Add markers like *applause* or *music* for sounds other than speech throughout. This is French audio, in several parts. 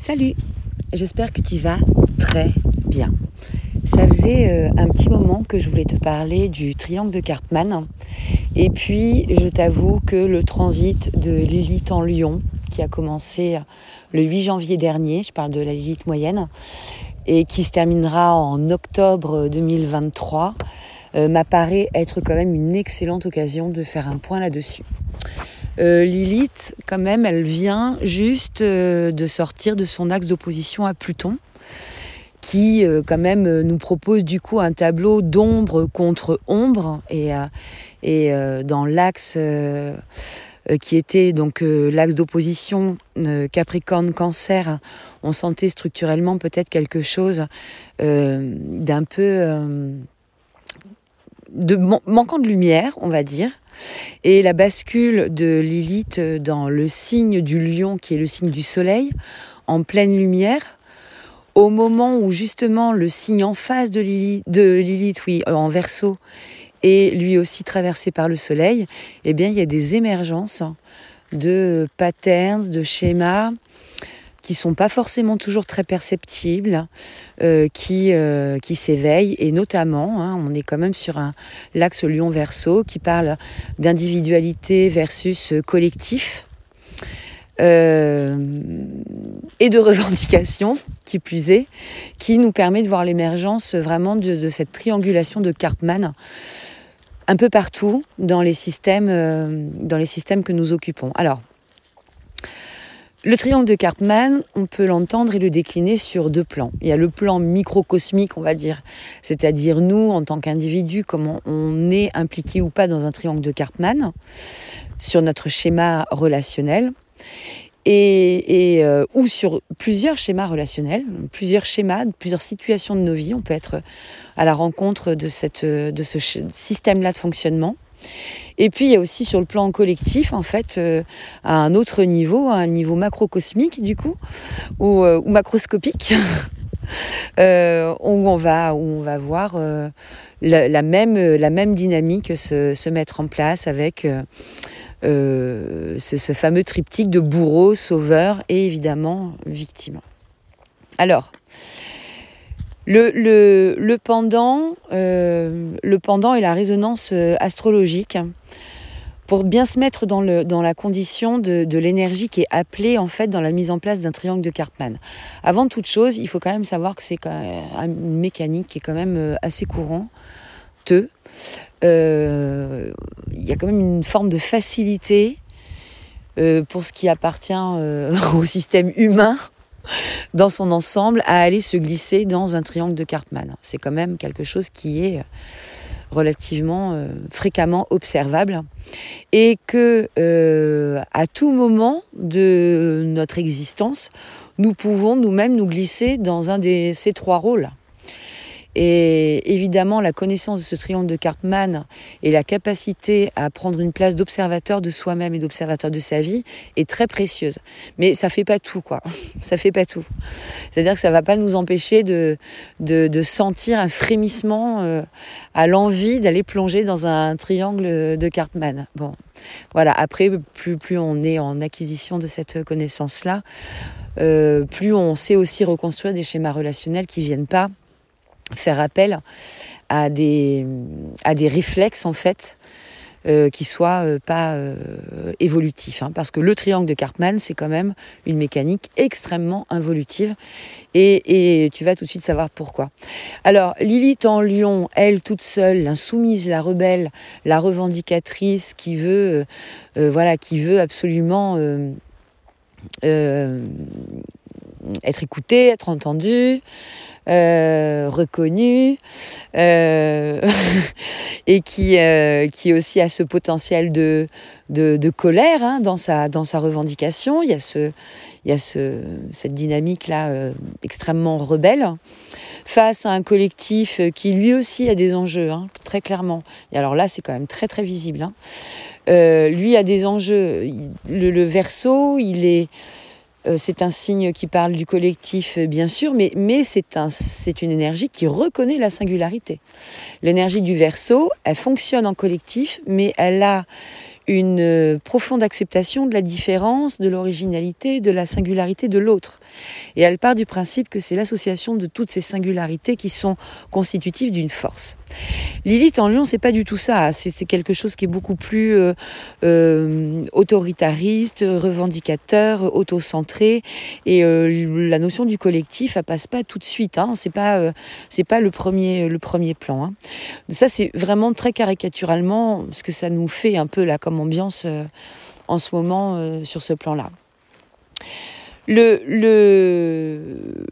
Salut, j'espère que tu vas très bien. Ça faisait euh, un petit moment que je voulais te parler du triangle de Cartman. Et puis, je t'avoue que le transit de Lilith en Lyon, qui a commencé le 8 janvier dernier, je parle de la Lilith moyenne, et qui se terminera en octobre 2023, euh, m'apparaît être quand même une excellente occasion de faire un point là-dessus. Euh, Lilith, quand même, elle vient juste euh, de sortir de son axe d'opposition à Pluton, qui euh, quand même nous propose du coup un tableau d'ombre contre ombre, et, et dans l'axe qui était donc l'axe d'opposition Capricorne-Cancer, on sentait structurellement peut-être quelque chose d'un peu manquant de lumière, on va dire. Et la bascule de Lilith dans le signe du lion, qui est le signe du soleil, en pleine lumière, au moment où justement le signe en face de Lilith, de Lilith oui, en verso, est lui aussi traversé par le soleil, eh bien, il y a des émergences de patterns, de schémas, qui sont pas forcément toujours très perceptibles, euh, qui, euh, qui s'éveillent, et notamment, hein, on est quand même sur un l'axe Lion-Verso qui parle d'individualité versus collectif. Euh, et de revendication, qui plus est, qui nous permet de voir l'émergence vraiment de, de, cette triangulation de Karpman un peu partout dans les systèmes, dans les systèmes que nous occupons. Alors, le triangle de Karpman, on peut l'entendre et le décliner sur deux plans. Il y a le plan microcosmique, on va dire, c'est-à-dire nous, en tant qu'individus, comment on est impliqué ou pas dans un triangle de Karpman, sur notre schéma relationnel, et, euh, ou sur plusieurs schémas relationnels, plusieurs schémas, plusieurs situations de nos vies. On peut être à la rencontre de, cette, de ce système-là de fonctionnement. Et puis il y a aussi sur le plan collectif, en fait, euh, à un autre niveau, à un niveau macrocosmique du coup, ou, euh, macroscopique, *laughs* euh, où on va où on va voir la, même la même dynamique se, mettre en place avec ce, ce, fameux triptyque de bourreau, sauveur et évidemment victime. Alors, le, pendant, euh, le pendant et la résonance euh, astrologique, pour bien se mettre dans, la condition de, l'énergie qui est appelée en fait dans la mise en place d'un triangle de Karpman. Avant toute chose, il faut quand même savoir que c'est une mécanique qui est quand même euh, assez courante. Il y a quand même une forme de facilité pour ce qui appartient *laughs* au système humain dans son ensemble à aller se glisser dans un triangle de Karpman. C'est quand même quelque chose qui est relativement euh, fréquemment observable et que euh, à tout moment de notre existence, nous pouvons nous-mêmes nous glisser dans un de ces trois rôles. Et évidemment, la connaissance de ce triangle de Karpman et la capacité à prendre une place d'observateur de soi-même et d'observateur de sa vie est très précieuse. Mais ça fait pas tout, quoi. *laughs* Ça fait pas tout. C'est-à-dire que ça va pas nous empêcher de, de, sentir un frémissement euh, à l'envie d'aller plonger dans un triangle de Karpman. Bon, voilà. Après, plus, plus on est en acquisition de cette connaissance-là, euh, plus on sait aussi reconstruire des schémas relationnels qui viennent pas faire appel à des, à des réflexes en fait euh, qui soient euh, pas euh, évolutifs. Hein. parce que le triangle de Karpman, c'est quand même une mécanique extrêmement involutive. Et, et, tu vas tout de suite savoir pourquoi. Alors, Lilith en lion, elle toute seule, l'insoumise, la rebelle, la revendicatrice, qui veut, voilà, qui veut absolument être écoutée, être entendue, euh, reconnue euh, *laughs* et qui, euh, qui aussi a ce potentiel de, de, colère hein, dans, sa, dans sa revendication. Il y a, ce, il y a ce, cette dynamique-là extrêmement rebelle face à un collectif qui lui aussi a des enjeux, hein, très clairement. Et alors là, c'est quand même très très visible. Hein. Lui a des enjeux. Le, le verso, il est c'est un signe qui parle du collectif, euh, bien sûr, mais, c'est un, une énergie qui reconnaît la singularité. L'énergie du verso, elle fonctionne en collectif, mais elle a une euh, profonde acceptation de la différence, de l'originalité, de la singularité de l'autre. Et elle part du principe que c'est l'association de toutes ces singularités qui sont constitutives d'une force. Lilith en lion, c'est pas du tout ça. C'est quelque chose qui est beaucoup plus euh, euh, autoritariste, revendicateur, autocentré. Et la notion du collectif, elle passe pas tout de suite. Hein. C'est pas, c'est pas le premier, le premier plan. Hein. Ça, c'est vraiment très caricaturalement ce que ça nous fait un peu là comme ambiance euh, en ce moment euh, sur ce plan-là. Le, le,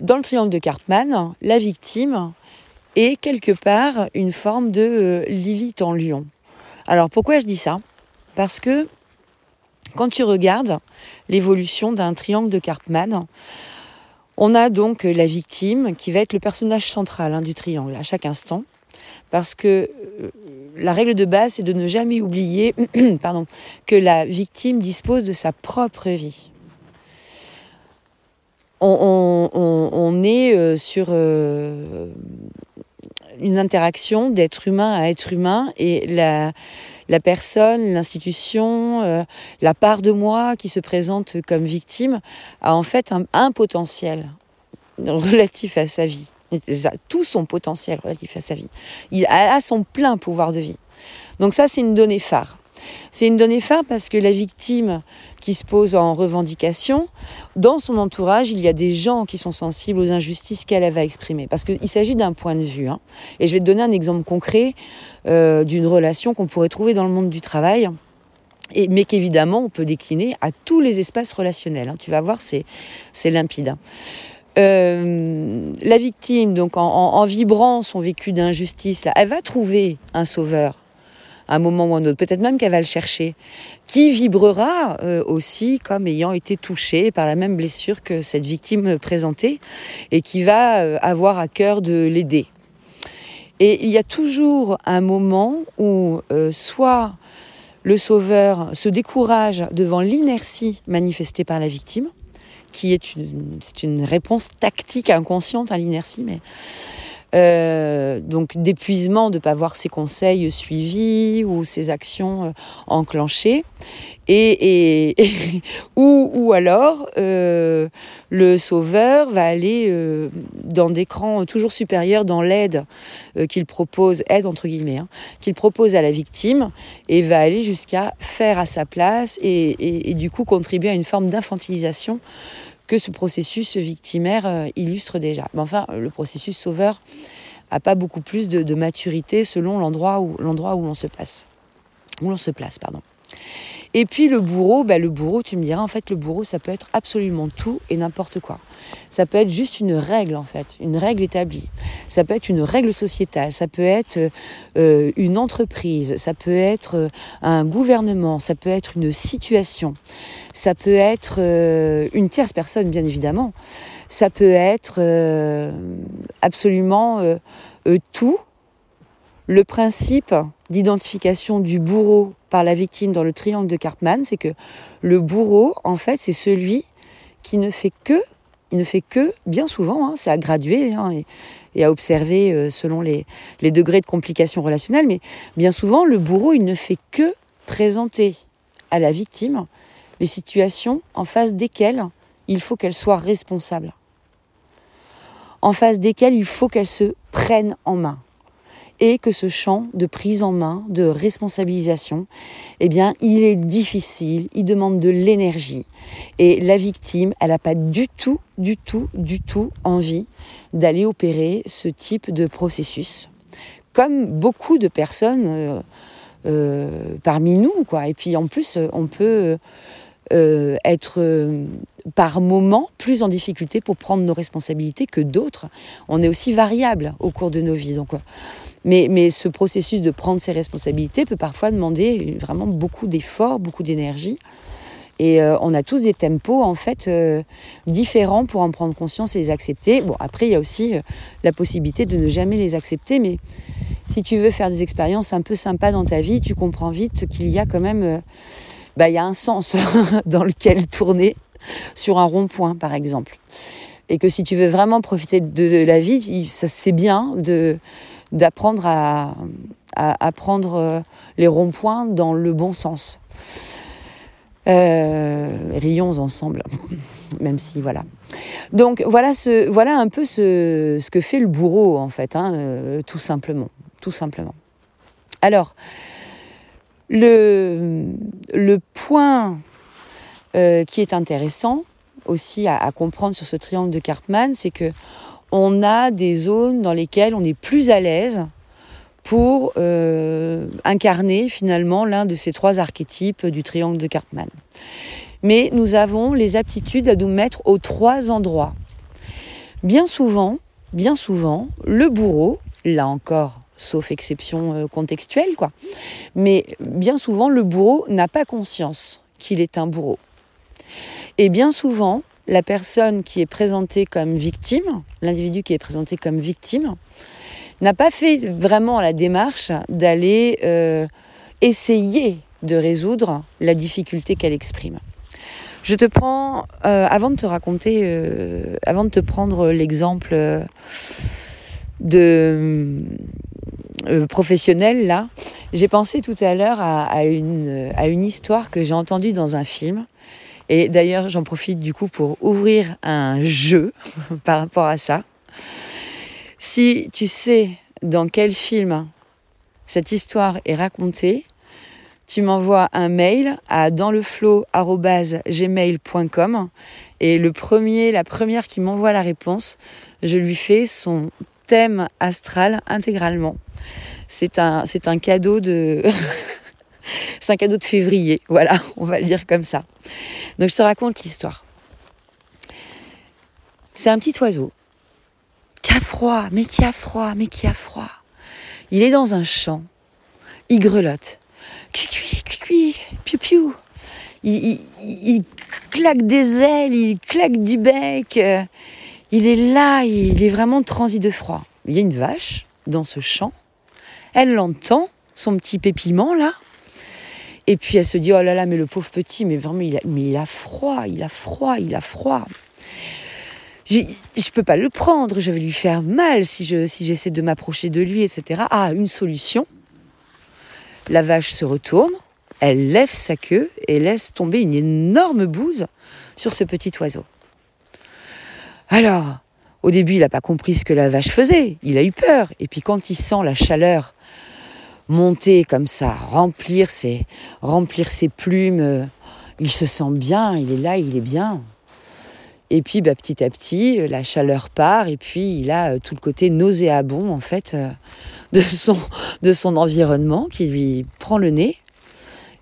dans le triangle de Cartman, la victime est quelque part une forme de euh, Lilith en lion. Alors pourquoi je dis ça? Parce que quand tu regardes l'évolution d'un triangle de Cartman, on a donc la victime qui va être le personnage central hein, du triangle à chaque instant. Parce que la règle de base, c'est de ne jamais oublier *clears throat* que la victime dispose de sa propre vie. On, est euh, sur euh, une interaction d'être humain à être humain et la, personne, l'institution, la part de moi qui se présente comme victime a en fait un potentiel relatif à sa vie tout son potentiel relatif à sa vie. Il a son plein pouvoir de vie. Donc ça, c'est une donnée phare. C'est une donnée phare parce que la victime qui se pose en revendication, dans son entourage, il y a des gens qui sont sensibles aux injustices qu'elle va exprimer. Parce qu'il s'agit d'un point de vue. Hein. Et je vais te donner un exemple concret euh, d'une relation qu'on pourrait trouver dans le monde du travail. Mais qu'évidemment, on peut décliner à tous les espaces relationnels. Hein. Tu vas voir, c'est limpide. Euh, la victime, donc en, vibrant son vécu d'injustice, elle va trouver un sauveur à un moment ou un autre. Peut-être même qu'elle va le chercher, qui vibrera euh, aussi comme ayant été touché par la même blessure que cette victime présentée et qui va euh, avoir à cœur de l'aider. Et il y a toujours un moment où soit le sauveur se décourage devant l'inertie manifestée par la victime, qui est une, c'est une réponse tactique inconsciente à l'inertie, mais euh, donc d'épuisement de ne pas voir ses conseils suivis ou ses actions euh, enclenchées. Et, *laughs* ou, alors euh, le sauveur va aller dans des crans toujours supérieurs dans l'aide qu'il propose, aide entre guillemets, hein, qu'il propose à la victime et va aller jusqu'à faire à sa place et du coup contribuer à une forme d'infantilisation que ce processus victimaire euh, illustre déjà. Mais enfin, le processus sauveur n'a pas beaucoup plus de, maturité selon l'endroit où l'endroit où l'on se où l'on se place, pardon. Et puis le bourreau, bah, le bourreau, tu me diras, en fait, le bourreau, ça peut être absolument tout et n'importe quoi. Ça peut être juste une règle, en fait, une règle établie. Ça peut être une règle sociétale, ça peut être euh, une entreprise, ça peut être euh, un gouvernement, ça peut être une situation, ça peut être euh, une tierce personne, bien évidemment. Ça peut être absolument tout. Le principe d'identification du bourreau par la victime dans le triangle de Cartman, c'est que le bourreau, en fait, c'est celui qui ne fait que, il ne fait que, bien souvent, hein, c'est à graduer hein, et, à observer euh, selon les, les degrés de complication relationnelle, mais bien souvent, le bourreau, il ne fait que présenter à la victime les situations en face desquelles il faut qu'elle soit responsable, en face desquelles il faut qu'elle se prenne en main et que ce champ de prise en main, de responsabilisation, eh bien, il est difficile, il demande de l'énergie. Et la victime, elle n'a pas du tout, du tout, du tout envie d'aller opérer ce type de processus. Comme beaucoup de personnes euh, euh, parmi nous, quoi. Et puis en plus, on peut euh, être par moments plus en difficulté pour prendre nos responsabilités que d'autres. On est aussi variable au cours de nos vies. Donc, mais, ce processus de prendre ses responsabilités peut parfois demander vraiment beaucoup d'efforts, beaucoup d'énergie. Et euh, on a tous des tempos en fait euh, différents pour en prendre conscience et les accepter. Bon, après, il y a aussi euh, la possibilité de ne jamais les accepter, mais si tu veux faire des expériences un peu sympas dans ta vie, tu comprends vite qu'il y a quand même, bah, il y a un sens *laughs* dans lequel tourner sur un rond-point, par exemple. Et que si tu veux vraiment profiter de, la vie, c'est bien d'apprendre à, à, prendre euh, les ronds-points dans le bon sens. Euh, rions ensemble, *laughs* même si voilà. Donc voilà, ce, voilà un peu ce, ce que fait le bourreau en fait, hein, euh, tout simplement, tout simplement. Alors le, point qui est intéressant aussi à, à, comprendre sur ce triangle de Karpman, c'est que on a des zones dans lesquelles on est plus à l'aise pour euh, incarner finalement l'un de ces trois archétypes du triangle de Karpman. Mais nous avons les aptitudes à nous mettre aux trois endroits. Bien souvent, bien souvent, le bourreau, là encore, sauf exception euh, contextuelle, quoi, mais bien souvent, le bourreau n'a pas conscience qu'il est un bourreau. Et bien souvent, la personne qui est présentée comme victime, l'individu qui est présenté comme victime, n'a pas fait vraiment la démarche d'aller euh, essayer de résoudre la difficulté qu'elle exprime. Je te prends, euh, avant de te raconter, avant de te prendre l'exemple de professionnel là, j'ai pensé tout à l'heure à, une, à une histoire que j'ai entendue dans un film. Et d'ailleurs, j'en profite du coup pour ouvrir un jeu *laughs* par rapport à ça. Si tu sais dans quel film cette histoire est racontée, tu m'envoies un mail à dansleflow.gmail.com et le premier, la première qui m'envoie la réponse, je lui fais son thème astral intégralement. C'est un, c'est un cadeau de... *laughs* c'est un cadeau de février, voilà, on va le dire comme ça. Donc je te raconte l'histoire. C'est un petit oiseau qui a froid, mais qui a froid, mais qui a froid. Il est dans un champ, il grelotte. Cui, cui, cui, piou, piou. Il, il, claque des ailes, il claque du bec. Il est là, il est vraiment transi de froid. Il y a une vache dans ce champ. Elle l'entend, son petit pépiment là. Et puis elle se dit, oh là là, mais le pauvre petit, mais vraiment, il a, mais il a froid, il a froid, il a froid je ne peux pas le prendre, je vais lui faire mal si je si j'essaie de m'approcher de lui, etc. Ah, une solution. La vache se retourne, elle lève sa queue et laisse tomber une énorme bouse sur ce petit oiseau. Alors, au début, il n'a pas compris ce que la vache faisait, il a eu peur. Et puis quand il sent la chaleur monter comme ça, remplir ses, remplir ses plumes, euh, il se sent bien, il est là, il est bien. Et puis bah, petit à petit, euh, la chaleur part et puis il a euh, tout le côté nauséabond en fait *laughs* de, son, de son environnement qui lui prend le nez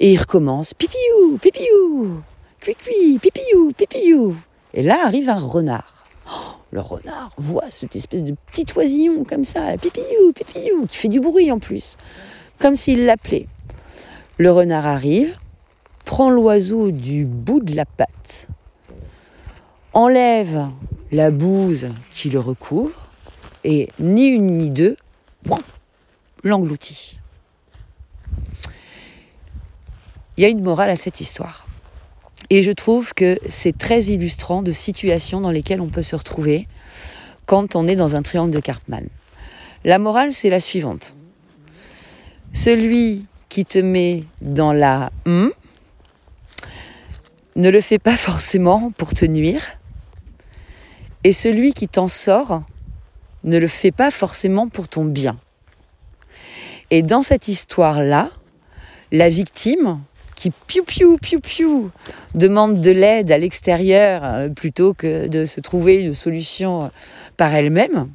et il recommence pipiou, pipiou, cuicui, pipiou, pipiou. Et là arrive un renard. Oh, le renard voit cette espèce de petit oisillon comme ça, la pipiou, pipiou, qui fait du bruit en plus, comme s'il l'appelait. Le renard arrive, prend l'oiseau du bout de la patte enlève la bouse qui le recouvre et ni une ni deux, l'engloutit. Il y a une morale à cette histoire. Et je trouve que c'est très illustrant de situations dans lesquelles on peut se retrouver quand on est dans un triangle de Karpman. La morale, c'est la suivante. Celui qui te met dans la M ne le fait pas forcément pour te nuire, et celui qui t'en sort ne le fait pas forcément pour ton bien. Et dans cette histoire-là, la victime, qui piou piou piou piou demande de l'aide à l'extérieur euh, plutôt que de se trouver une solution euh, par elle-même,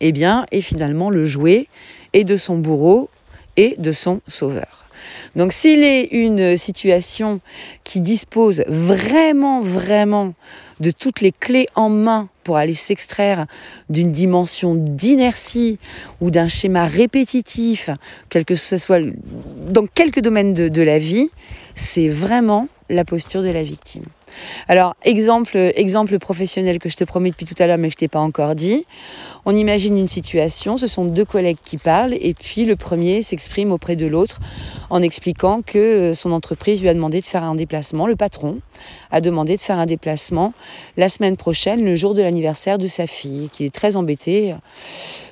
eh bien, est finalement le jouet et de son bourreau et de son sauveur. Donc s'il est une situation qui dispose vraiment, vraiment de toutes les clés en main pour aller s'extraire d'une dimension d'inertie ou d'un schéma répétitif, quel que ce soit dans quelques domaines de, la vie, c'est vraiment la posture de la victime. Alors, exemple, professionnel que je te promets depuis tout à l'heure, mais que je t'ai pas encore dit. On imagine une situation, ce sont deux collègues qui parlent, et puis le premier s'exprime auprès de l'autre en expliquant que euh, son entreprise lui a demandé de faire un déplacement. Le patron a demandé de faire un déplacement la semaine prochaine, le jour de l'anniversaire de sa fille, qui est très embêtée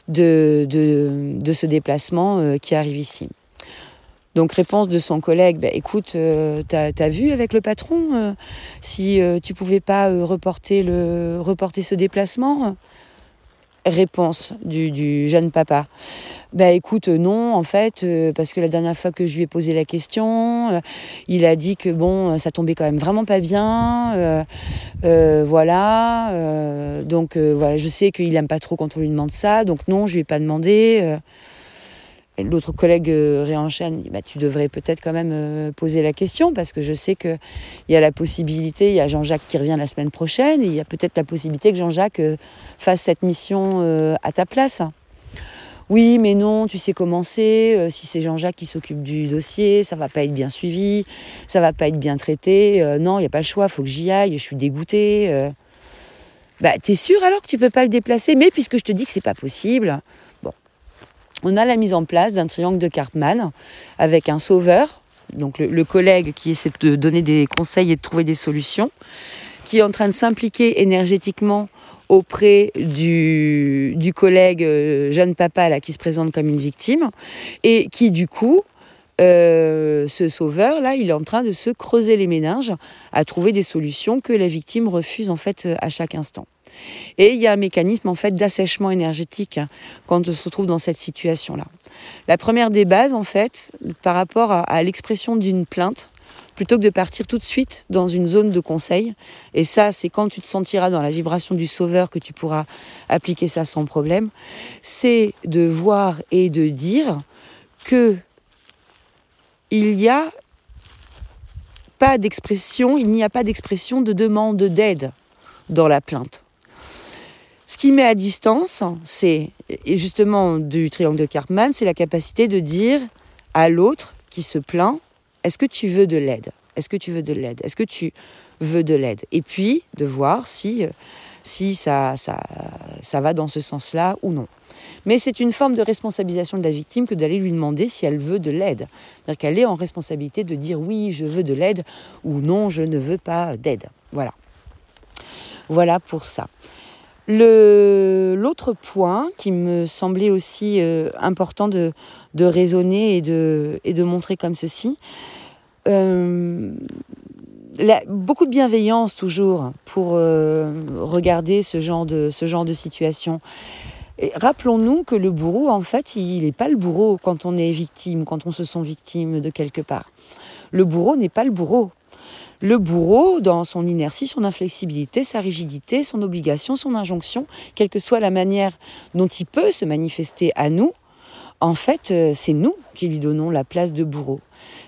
de, de, ce déplacement euh, qui arrive ici. Donc réponse de son collègue, bah, écoute, euh, t'as as vu avec le patron euh, si euh, tu pouvais pas reporter, ce déplacement? Réponse du, jeune papa. Bah écoute, non, en fait, parce que la dernière fois que je lui ai posé la question, il a dit que bon, ça tombait quand même vraiment pas bien. voilà. donc voilà, je sais qu'il aime pas trop quand on lui demande ça, donc non, je lui ai pas demandé. L'autre collègue euh, réenchaîne, bah, tu devrais peut-être quand même euh, poser la question parce que je sais qu'il y a la possibilité, il y a Jean-Jacques qui revient la semaine prochaine il y a peut-être la possibilité que Jean-Jacques euh, fasse cette mission à ta place. Oui, mais non, tu sais comment c'est. si c'est Jean-Jacques qui s'occupe du dossier, ça va pas être bien suivi, ça va pas être bien traité. non, il n'y a pas le choix, il faut que j'y aille, je suis dégoûtée. bah, t'es sûr alors que tu peux pas le déplacer? Mais puisque je te dis que c'est pas possible, on a la mise en place d'un triangle de Cartman avec un sauveur, donc le, collègue qui essaie de donner des conseils et de trouver des solutions, qui est en train de s'impliquer énergétiquement auprès du, collègue euh, jeune papa là, qui se présente comme une victime et qui du coup euh, ce sauveur là, il est en train de se creuser les méninges à trouver des solutions que la victime refuse en fait à chaque instant. Et il y a un mécanisme en fait d'assèchement énergétique hein, quand on se retrouve dans cette situation-là. La première des bases en fait, par rapport à, l'expression d'une plainte, plutôt que de partir tout de suite dans une zone de conseil. Et ça, c'est quand tu te sentiras dans la vibration du sauveur que tu pourras appliquer ça sans problème. C'est de voir et de dire que il y a pas d'expression, il n'y a pas d'expression de demande d'aide dans la plainte. Ce qui met à distance, c'est justement du triangle de Karpman, c'est la capacité de dire à l'autre qui se plaint, est-ce que tu veux de l'aide? Est-ce que tu veux de l'aide? Est-ce que tu veux de l'aide? Et puis de voir si, ça, ça va dans ce sens-là ou non. Mais c'est une forme de responsabilisation de la victime que d'aller lui demander si elle veut de l'aide. C'est-à-dire qu'elle est en responsabilité de dire oui, je veux de l'aide ou non, je ne veux pas d'aide. Voilà. Voilà pour ça. L'autre point qui me semblait aussi euh, important de, raisonner et de, montrer comme ceci, euh, beaucoup de bienveillance toujours pour euh, regarder ce genre de situation. Rappelons-nous que le bourreau, en fait, il n'est pas le bourreau quand on est victime, quand on se sent victime de quelque part. Le bourreau n'est pas le bourreau le bourreau, dans son inertie, son inflexibilité, sa rigidité, son obligation, son injonction, quelle que soit la manière dont il peut se manifester à nous, en fait, euh, c'est nous qui lui donnons la place de bourreau.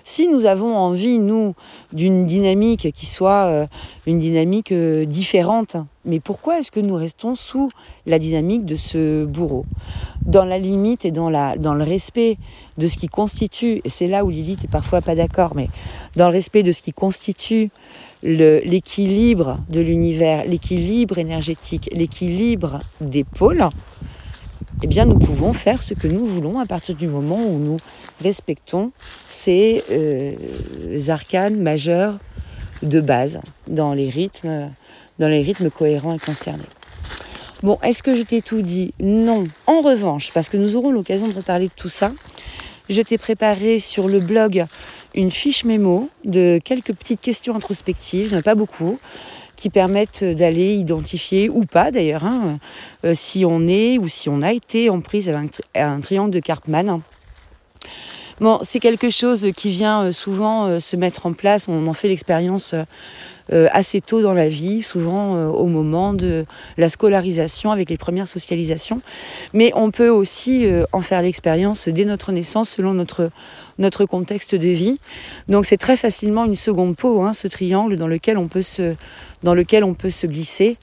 Si nous avons envie, nous, d'une dynamique qui soit euh, une dynamique euh, différente, mais pourquoi est-ce que nous restons sous la dynamique de ce bourreau? Dans la limite et dans, la, dans le respect de ce qui constitue, et c'est là où Lilith est parfois pas d'accord, mais dans le respect de ce qui constitue l'équilibre de l'univers, l'équilibre énergétique, l'équilibre des pôles, eh bien nous pouvons faire ce que nous voulons à partir du moment où nous respectons ces euh, arcanes majeurs de base dans les rythmes, cohérents et concernés. Bon, est-ce que je t'ai tout dit? Non. En revanche, parce que nous aurons l'occasion de reparler de tout ça, je t'ai préparé sur le blog une fiche mémo de quelques petites questions introspectives, pas beaucoup, qui permettent d'aller identifier, ou pas d'ailleurs, hein, euh, si on est ou si on a été en prise avec un, triangle de Karpman. Bon, c'est quelque chose qui vient euh, souvent euh, se mettre en place, on en fait l'expérience assez tôt dans la vie, souvent au moment de la scolarisation avec les premières socialisations. Mais on peut aussi en faire l'expérience dès notre naissance selon notre, notre contexte de vie. Donc c'est très facilement une seconde peau, hein, ce triangle dans lequel on peut se, dans lequel on peut se glisser.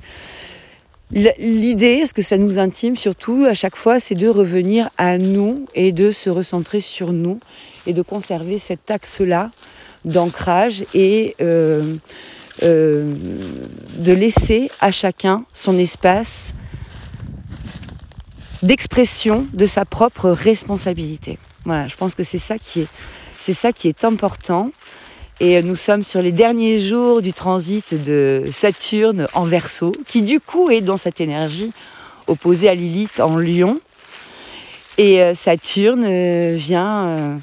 L'idée, ce que ça nous intime surtout à chaque fois, c'est de revenir à nous et de se recentrer sur nous et de conserver cet axe-là d'ancrage et euh, euh, de laisser à chacun son espace d'expression de sa propre responsabilité. Voilà, je pense que c'est ça qui est, c'est ça qui est important. Et nous sommes sur les derniers jours du transit de Saturne en Verseau, qui du coup est dans cette énergie opposée à Lilith en Lion. Et euh, Saturne euh, vient, euh,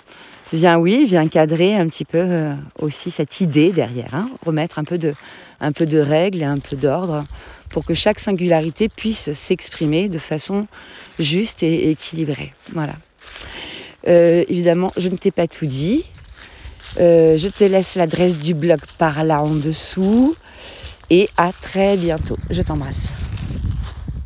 vient, oui, vient cadrer un petit peu aussi cette idée derrière, hein. remettre un peu de, règles et un peu d'ordre pour que chaque singularité puisse s'exprimer de façon juste et équilibrée. Voilà. évidemment, je ne t'ai pas tout dit. Euh, je te laisse l'adresse du blog par là en dessous. Et à très bientôt. Je t'embrasse.